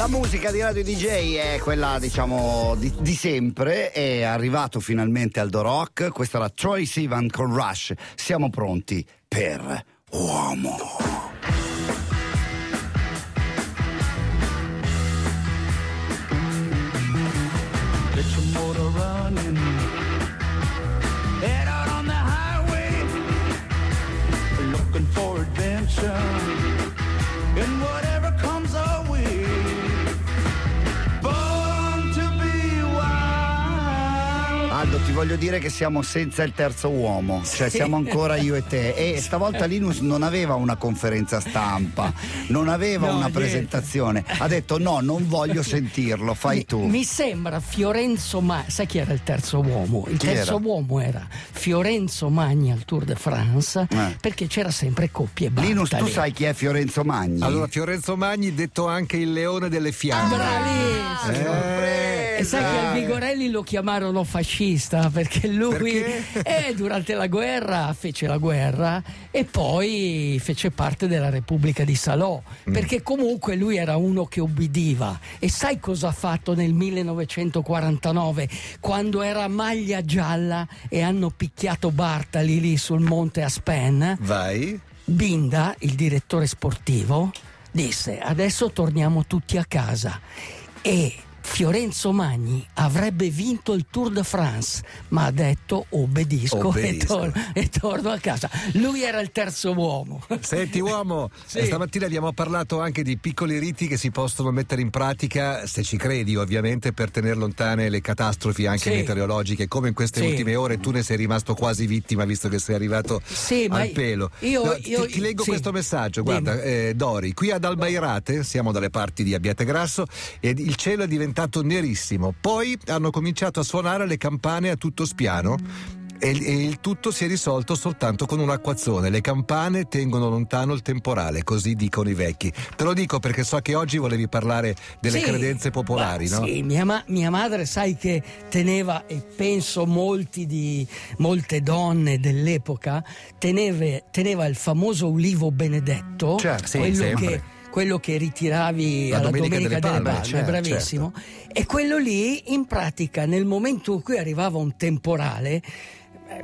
La musica di Radio DJ è quella, diciamo, di, di sempre. È arrivato finalmente Aldo Rock. Questo era Troy Sivan con Rush. Siamo pronti per Uomo. Head out on the highway, looking for adventure. Voglio dire che siamo senza il terzo uomo, cioè Sì. siamo ancora io e te. E stavolta Linus non aveva una conferenza stampa, non aveva No, una niente. presentazione. Ha detto no, non voglio sentirlo, fai Mi- tu. Mi sembra Fiorenzo Magni, sai chi era il terzo uomo? Il Chi terzo era? uomo era Fiorenzo Magni al Tour de France Eh. perché c'era sempre coppie Bartali. Linus, tu sai chi è Fiorenzo Magni? Allora, Fiorenzo Magni, detto anche il leone delle fiamme. Bravissimo! Eh, E sai che al Vigorelli lo chiamarono fascista perché lui Perché? eh, durante la guerra fece la guerra e poi fece parte della Repubblica di Salò Mm. perché comunque lui era uno che ubbidiva e sai cosa ha fatto nel 1949 quando era maglia gialla e hanno picchiato Bartali lì sul monte Aspen Vai. Binda, il direttore sportivo, disse adesso torniamo tutti a casa e Fiorenzo Magni avrebbe vinto il Tour de France, ma ha detto obbedisco, E, Obbedisco. tor- e torno a casa. Lui era il terzo uomo. Senti uomo, Sì. stamattina abbiamo parlato anche di piccoli riti che si possono mettere in pratica, se ci credi ovviamente, per tenere lontane le catastrofi anche Sì. meteorologiche, come in queste Sì. ultime ore tu ne sei rimasto quasi vittima visto che sei arrivato Sì, al pelo. io- No, io- ti, ti leggo questo messaggio, guarda, eh, Dori, qui ad Albairate, siamo dalle parti di Abbiategrasso, e il cielo è diventato nerissimo, poi hanno cominciato a suonare le campane a tutto spiano. E il, tutto si è risolto soltanto con un acquazzone. Le campane tengono lontano il temporale, così dicono i vecchi. Te lo dico perché so che oggi volevi parlare delle Sì, credenze popolari, ma no? Sì, mia, ma- mia madre sai che teneva, e penso molti di, molte donne dell'epoca, teneve- teneva il famoso ulivo benedetto, Certo, sì, quello, sempre. che, quello che ritiravi La alla Domenica Domenica, delle delle Palme, Palme, certo, bravissimo. E quello lì, in pratica, nel momento in cui arrivava un temporale,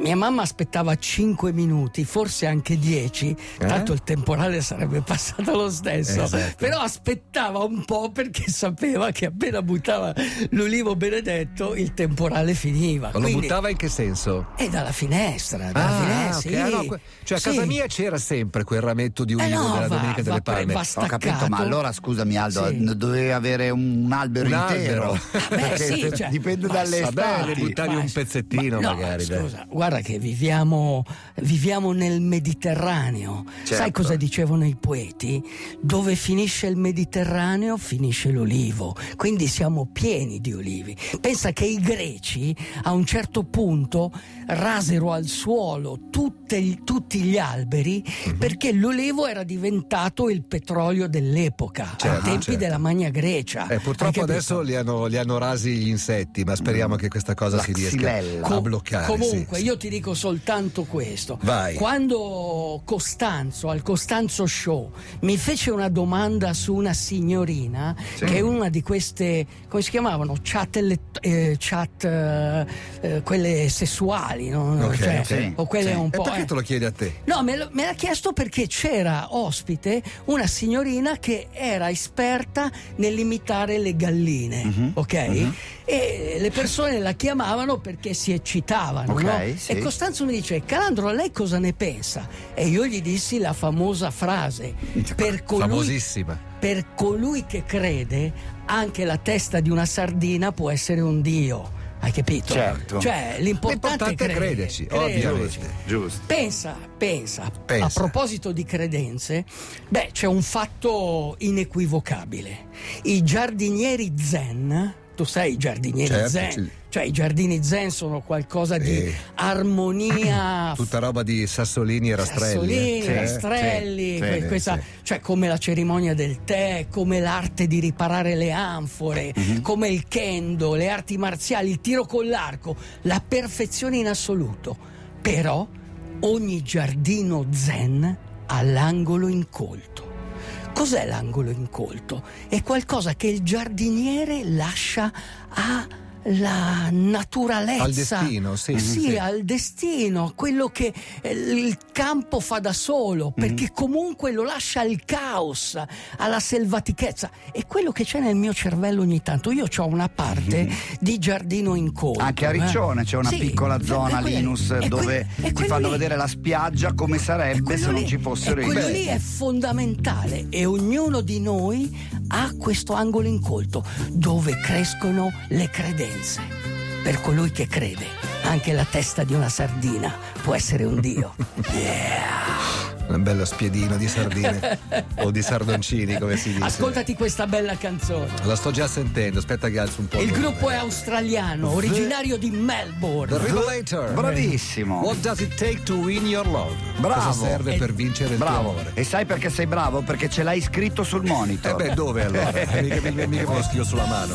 mia mamma aspettava 5 minuti, forse anche 10, tanto il temporale sarebbe passato lo stesso, Esatto. però aspettava un po' perché sapeva che appena buttava l'ulivo benedetto il temporale finiva. Ma lo Quindi- buttava in che senso? E dalla finestra, dalla Ah, finestra, ok. sì. Ah, no, que- cioè a Sì. casa mia c'era sempre quel rametto di Eh ulivo no, della va- Domenica va delle Palme. va Ho capito, ma allora scusami Aldo, Sì. dovevi avere un albero Un intero. albero. Beh, Perché sì, cioè, dipende dalle Vabbè, le buttavi Ma- un pezzettino ma no, magari. Scusa, guarda che viviamo, viviamo nel Mediterraneo. Certo. Sai cosa dicevano i poeti? Dove finisce il Mediterraneo finisce l'olivo. Quindi siamo pieni di olivi. Pensa che i greci a un certo punto rasero al suolo tutte tutti gli alberi Mhm. perché l'olivo era diventato il petrolio dell'epoca, ai Certo, tempi certo. della Magna Grecia. Eh, purtroppo adesso li hanno, li hanno rasi gli insetti, ma speriamo che questa cosa La si riesca xylella. a bloccare. Comunque, sì. io ti dico soltanto questo. Vai. Quando Costanzo, al Costanzo Show, mi fece una domanda su una signorina, che è una di queste, come si chiamavano? Chat, eh, chat eh, eh, quelle sessuali, no? Ok, Cioè, sì, o quelle sì. un E po'. perché eh. te lo chiedi a te? No, me, lo- me l'ha chiesto perché c'era ospite una signorina che era esperta nell'imitare le galline, Mhm, ok? E le persone la chiamavano perché si eccitavano, Ok, no? sì. E Costanzo mi dice, Calandro, lei cosa ne pensa? E io gli dissi la famosa frase, per colui, Famosissima. per colui che crede, anche la testa di una sardina può essere un dio. Hai capito? Certo. Cioè, l'importante, L'importante è è crederci, crederci. ovviamente. Giusto. Pensa, pensa, Pensa. a proposito di credenze, beh, c'è un fatto inequivocabile. I giardinieri zen, tu sai i giardinieri Certo, zen, sì. cioè i giardini zen sono qualcosa di Sì. armonia Tutta roba di sassolini e rastrelli. Sassolini, eh? Sì, rastrelli, sì, que- sì, questa- cioè come la cerimonia del tè, come l'arte di riparare le anfore, Mhm. come il kendo, le arti marziali, il tiro con l'arco, la perfezione in assoluto. Però ogni giardino zen ha l'angolo incolto. Cos'è l'angolo incolto? È qualcosa che il giardiniere lascia alla naturalezza. Al destino, sì, Sì, sì. al destino, a quello che eh, il campo fa da solo, perché comunque lo lascia al caos, alla selvatichezza. È quello che c'è nel mio cervello ogni tanto. Io ho una parte di giardino incolto. Anche a eh. Riccione c'è una Sì, piccola zona è quello- Linus è dove quel- è ti fanno lì. vedere la spiaggia come sarebbe se non lì- ci fossero i quello lì è fondamentale e ognuno di noi ha questo angolo incolto dove crescono le credenze. Per colui che crede, anche la testa di una sardina può essere un dio. Un bello spiedino di sardine o di sardoncini, come si dice. Ascoltati questa bella canzone. La sto già sentendo, aspetta che alzo un po'. Il gruppo è australiano, originario di The Melbourne. Revelator. Bravissimo. What does it take to win your love? Bravo. Cosa serve E- per vincere il Bravo. tuo amore? E sai perché sei bravo? Perché ce l'hai scritto sul Eh monitor. beh, dove allora? Eh, mica, mica, mica me lo scrivo sulla mano.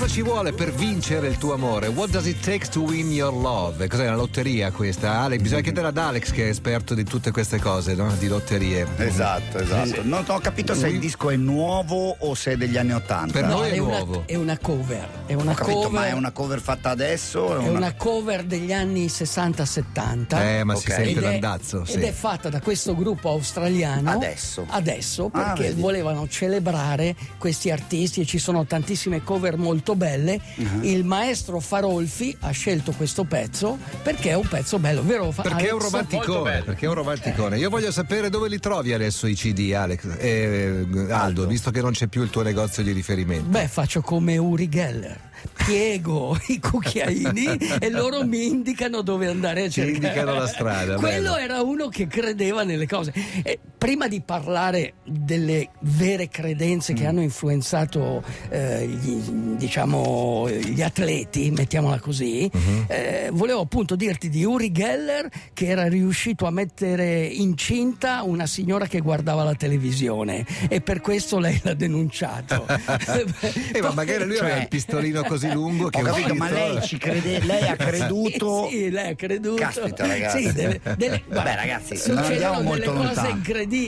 Cosa ci vuole per vincere il tuo amore? What does it take to win your love? Cos'è una lotteria questa? Alex, bisogna chiedere ad Alex che è esperto di tutte queste cose, no? Di lotterie. Esatto, esatto. Non ho capito se il disco è nuovo o se è degli anni Ottanta. Per No, noi è è una, nuovo. è una cover. È una Ho capito, cover. ma è una cover fatta adesso? È una cover degli anni 60-70. Eh, ma si Ok. sente Ed è, l'andazzo. sì. ed è fatta da questo gruppo australiano Adesso? adesso Ah, perché vedi. volevano celebrare questi artisti e ci sono tantissime cover molto belle Uh-huh. il maestro Farolfi ha scelto questo pezzo perché è un pezzo bello vero Perché è un romanticone, perché è un romanticone. Io voglio sapere dove li trovi adesso i CD, Alex. Eh, Aldo, Aldo. visto che non c'è più il tuo negozio di riferimento. Beh, faccio come Uri Geller. Piego i cucchiaini e loro mi indicano dove andare a cercare. indicano la strada, Quello bello. era uno che credeva nelle cose. E prima di parlare delle vere credenze Mm. che hanno influenzato eh, gli, diciamo, gli atleti, mettiamola così, Mm-hmm. eh, volevo appunto dirti di Uri Geller che era riuscito a mettere incinta una signora che guardava la televisione e per questo lei l'ha denunciato. Eh, ma magari lui aveva Cioè- il pistolino così lungo che Ho è capito, ma lei ci crede, lei ha creduto. Sì, sì, lei ha creduto. Caspita, ragazzi. Sì, delle- delle- Vabbè, ragazzi, non andiamo molto lontano.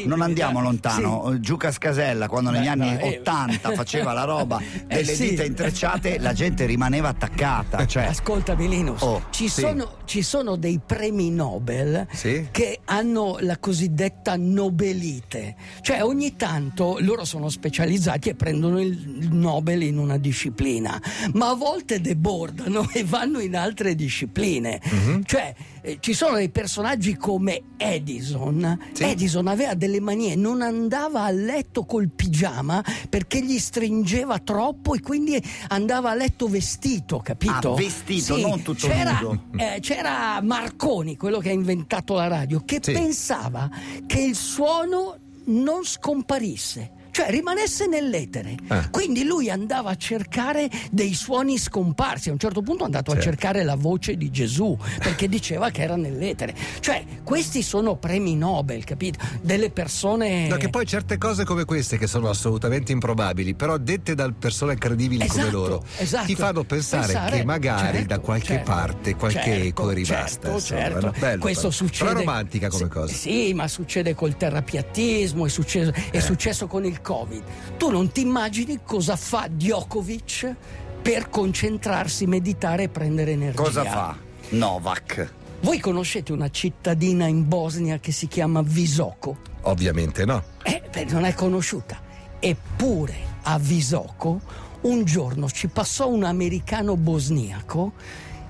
Non andiamo Sì. lontano. Giù Cascasella, quando negli Beh, anni no, eh. 80 faceva la roba delle Eh, sì. dita intrecciate, la gente rimaneva attaccata. Cioè, Ascoltami Linus, Oh, ci, sì. sono, ci sono dei premi Nobel Sì. che hanno la cosiddetta Nobelite, cioè ogni tanto loro sono specializzati e prendono il Nobel in una disciplina, ma a volte debordano e vanno in altre discipline. Mhm. Cioè eh, ci sono dei personaggi come Edison. Sì. Edison aveva delle manie, non andava a letto col pigiama perché gli stringeva troppo e quindi andava a letto vestito, capito? Ah, vestito, non tutto c'era, eh, c'era Marconi, quello che ha inventato la radio, che Sì. pensava che il suono non scomparisse. Cioè rimanesse nell'etere. Ah. Quindi lui andava a cercare dei suoni scomparsi. A un certo punto è andato Certo. a cercare la voce di Gesù perché diceva che era nell'etere. Cioè, questi sono premi Nobel, capito? Delle persone. No, che poi certe cose come queste, che sono assolutamente improbabili, però dette da persone credibili come Esatto, loro, esatto. ti fanno pensare, Pensare, che magari certo, da qualche certo, parte qualche certo, eco è rimasta. certo, certo. Bello, Questo bello. succede. Però romantica come cosa. Sì, ma succede col terrapiattismo, è successo, Eh. è successo con il Covid. Tu non ti immagini cosa fa Djokovic per concentrarsi, meditare e prendere energia. cosa fa? Novak. Voi conoscete una cittadina in Bosnia che si chiama Visoko? Ovviamente no. Eh, beh, non è conosciuta. Eppure a Visoko un giorno ci passò un americano bosniaco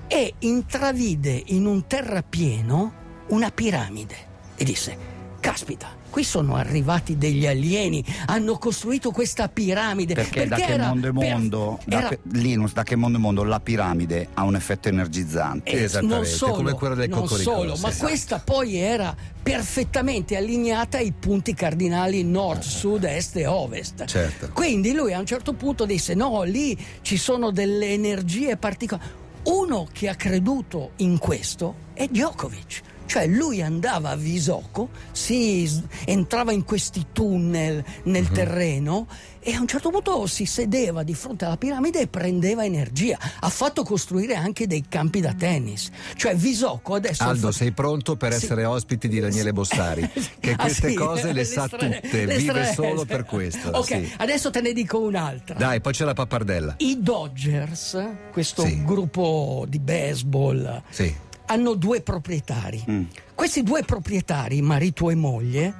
e intravide in un terrapieno una piramide e disse: Caspita, qui sono arrivati degli alieni, hanno costruito questa piramide. Perché, da che era mondo è per- mondo, da era- che- Linus, da che mondo è mondo, la piramide ha un effetto energizzante. Eh, Esattamente, non solo, come quella del non solo, ma esatto. questa poi era perfettamente allineata ai punti cardinali nord, sud, est e ovest. Certo. Quindi lui a un certo punto disse: No, lì ci sono delle energie particolari. Uno che ha creduto in questo è Djokovic. Cioè lui andava a Visocco, si entrava in questi tunnel nel terreno e a un certo punto si sedeva di fronte alla piramide e prendeva energia. Ha fatto costruire anche dei campi da tennis. Cioè Visocco adesso... Aldo, fa- sei pronto per Sì. essere ospite di Daniele Bossari? Che Ah, queste sì? cose le sa stra- tutte, le vive stra- solo per questo. Ok, adesso te ne dico un'altra. Dai, poi c'è la pappardella. I Dodgers, questo gruppo di baseball, Sì. Hanno due proprietari. Questi due proprietari, marito e moglie,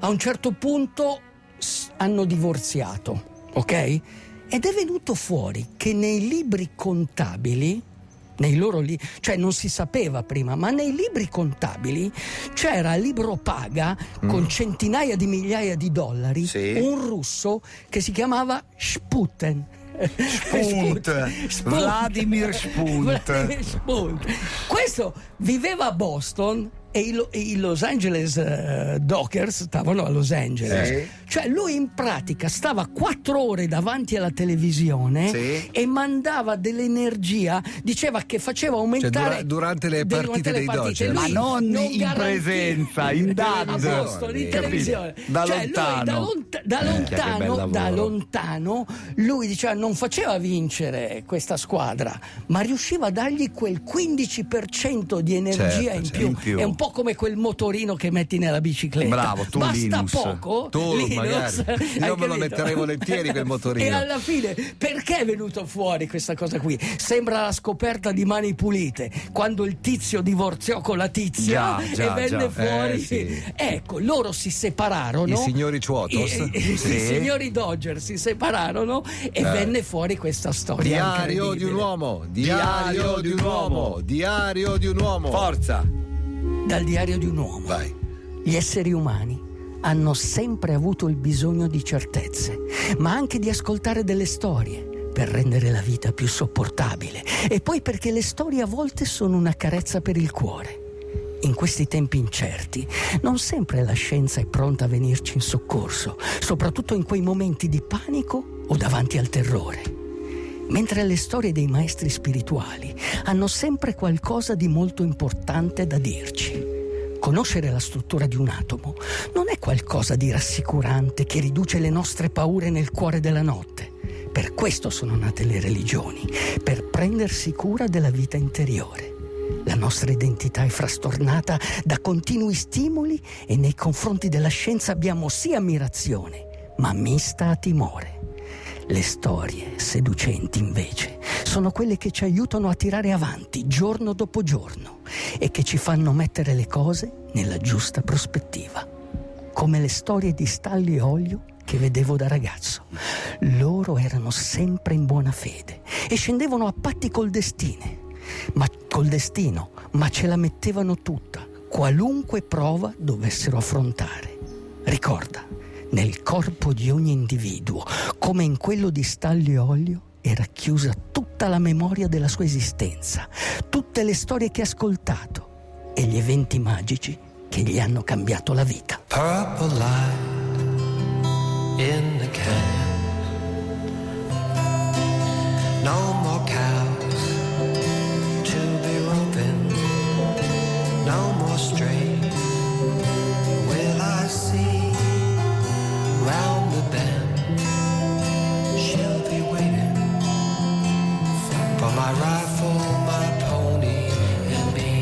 a un certo punto hanno divorziato, ok? Ed è venuto fuori che nei libri contabili, nei loro li- cioè non si sapeva prima, ma nei libri contabili c'era a libro paga con centinaia di migliaia di dollari Sì. un russo che si chiamava Sputen. Spunt. Vladimir Spunt. Vladimir Spunt. Questo viveva a Boston e i, e i Los Angeles eh, Dockers stavano a Los Angeles. Sì. Cioè lui in pratica stava quattro ore davanti alla televisione Sì. e mandava dell'energia, diceva che faceva aumentare Cioè, dura- durante le durante partite le dei. Dodgers. Lui Ma non in garantiva- presenza, in a. Boston, in Capito? televisione. Da Cioè, lui lontano. da, lonta- da Eh, lontano, lavoro. da lontano, lui diceva non faceva vincere questa squadra, ma riusciva a dargli quel 15% di energia Certo, in, più. In più. È un po' come quel motorino che metti nella bicicletta. Bravo, tu, Basta Linus. poco. Tu, Linus, magari. Io me lo metterei volentieri quel motorino. E alla fine, perché è venuto fuori questa cosa qui? Sembra la scoperta di mani pulite, quando il tizio divorziò con la tizia Già, già, e venne già. fuori. Eh, sì. Ecco, loro si separarono. I signori Chuotos? I, i- Sì. i signori Dodger si separarono e venne fuori questa storia. Diario di un uomo, diario di un uomo, diario di un uomo. Forza. Dal diario di un uomo. Vai. Gli esseri umani hanno sempre avuto il bisogno di certezze, ma anche di ascoltare delle storie per rendere la vita più sopportabile e poi perché le storie a volte sono una carezza per il cuore. In questi tempi incerti, non sempre la scienza è pronta a venirci in soccorso, soprattutto in quei momenti di panico o davanti al terrore. Mentre le storie dei maestri spirituali hanno sempre qualcosa di molto importante da dirci. Conoscere la struttura di un atomo non è qualcosa di rassicurante che riduce le nostre paure nel cuore della notte. Per questo sono nate le religioni, per prendersi cura della vita interiore. La nostra identità è frastornata da continui stimoli e nei confronti della scienza abbiamo sì ammirazione, ma mista a timore. Le storie seducenti invece sono quelle che ci aiutano a tirare avanti giorno dopo giorno e che ci fanno mettere le cose nella giusta prospettiva. Come le storie di Stalli e Olio che vedevo da ragazzo. Loro erano sempre in buona fede e scendevano a patti col destino, ma col destino, ma ce la mettevano tutta, qualunque prova dovessero affrontare. Ricorda, nel corpo di ogni individuo, come in quello di Stalli e Olio, era chiusa tutta la memoria della sua esistenza, tutte le storie che ha ascoltato e gli eventi magici che gli hanno cambiato la vita. Purple light in the canyon. No more cows to be roping. No more strays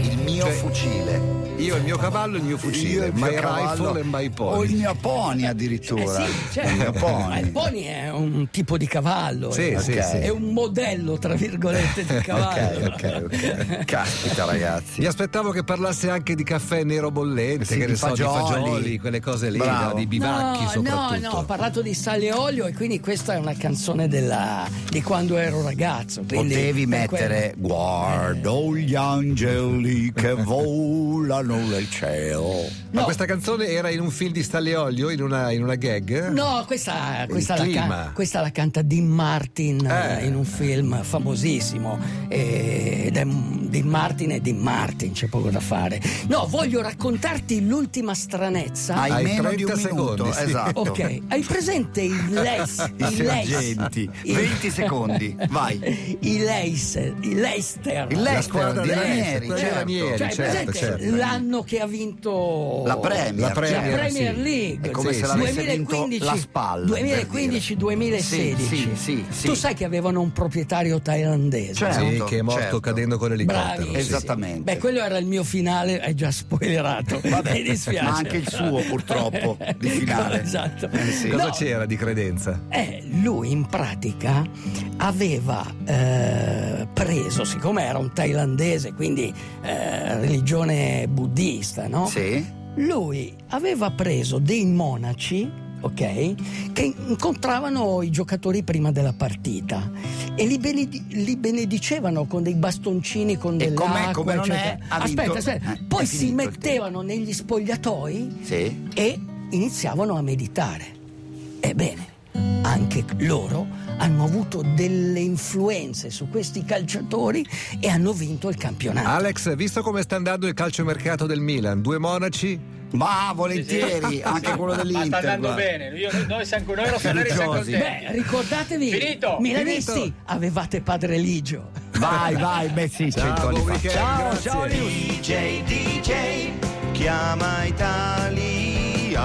Il mio Cioè, fucile. Io il mio cavallo e il mio fucile, il my cavallo rifle and my O il pony. mio pony addirittura. Eh sì, certo. Il mio pony. Ma il pony è un tipo di cavallo, Sì, è, sì, Ok. sì. è un modello, tra virgolette, di cavallo. Ok, ok, ok. Caspita, ragazzi. Mi aspettavo che parlasse anche di caffè nero bollente, Sì, che di ne so, fagioli. di fagioli, quelle cose lì, Bravo. no, di bivacchi no, soprattutto. no, no, ho parlato di sale e olio e quindi questa è una canzone della- di quando ero ragazzo. quindi Potevi mettere quello- Guardo gli angeli che volano nulla il cielo. Ma No. questa canzone era in un film di Stanley Olio, in una, in una gag? No, questa, questa, la, can- questa la canta Dean Martin eh, Eh. in un film famosissimo. eh, Ed è Dean Martin e Dean Martin, c'è poco da fare. No, voglio raccontarti l'ultima stranezza. Hai, Hai meno di un 30 minuto, secondi, sì. esatto. Ok, hai presente i Leis? I sergenti. 20 secondi, vai. I Leicester, i Leicester. Il La Leicester squadra di di Ranieri, certo. Ranieri, Cioè, hai certo, presente certo. l'anno che ha vinto La Premier, La Premier, la Premier sì. League È come Sì, se l'avesse vinto la spalla. 2015-2016 Sì, sì, sì, sì. tu sai che avevano un proprietario thailandese Certo. Sì, che è morto certo. cadendo con l'elicottero. Bravi. sì, sì. Esattamente. Beh, quello era il mio finale, hai già spoilerato. Mi dispiace. ma anche il suo, purtroppo, di finale. esatto. Eh, sì. Cosa No, c'era di credenza? eh, lui in pratica aveva eh, preso, siccome era un thailandese, quindi eh, religione buddista, no? Sì. Lui aveva preso dei monaci, ok, che incontravano i giocatori prima della partita e li, benedi- li benedicevano con dei bastoncini, con E dell'acqua. come non è. Aspetta, aspetta. Eh, Poi è si mettevano negli spogliatoi Sì. e iniziavano a meditare. Ebbene, anche loro hanno avuto delle influenze su questi calciatori e hanno vinto il campionato. Alex, visto come sta andando il calciomercato del Milan, due monaci, ma volentieri, sì, anche quello dell'Inter. Ma sta andando guarda. bene. Io, noi siamo, noi rossoneri siamo contenti. Beh, ricordatevi, Finito. milanisti, Finito. avevate padre Ligio. Vai, vai, beh sì, ciao, weekend, ciao, grazie. ciao DJ, DJ, chiama Italia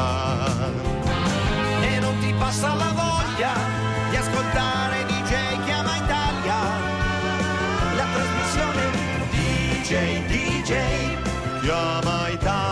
e non ti passa la voglia di ascoltare DJ, chiama Italia. La trasmissione DJ, DJ, chiama Italia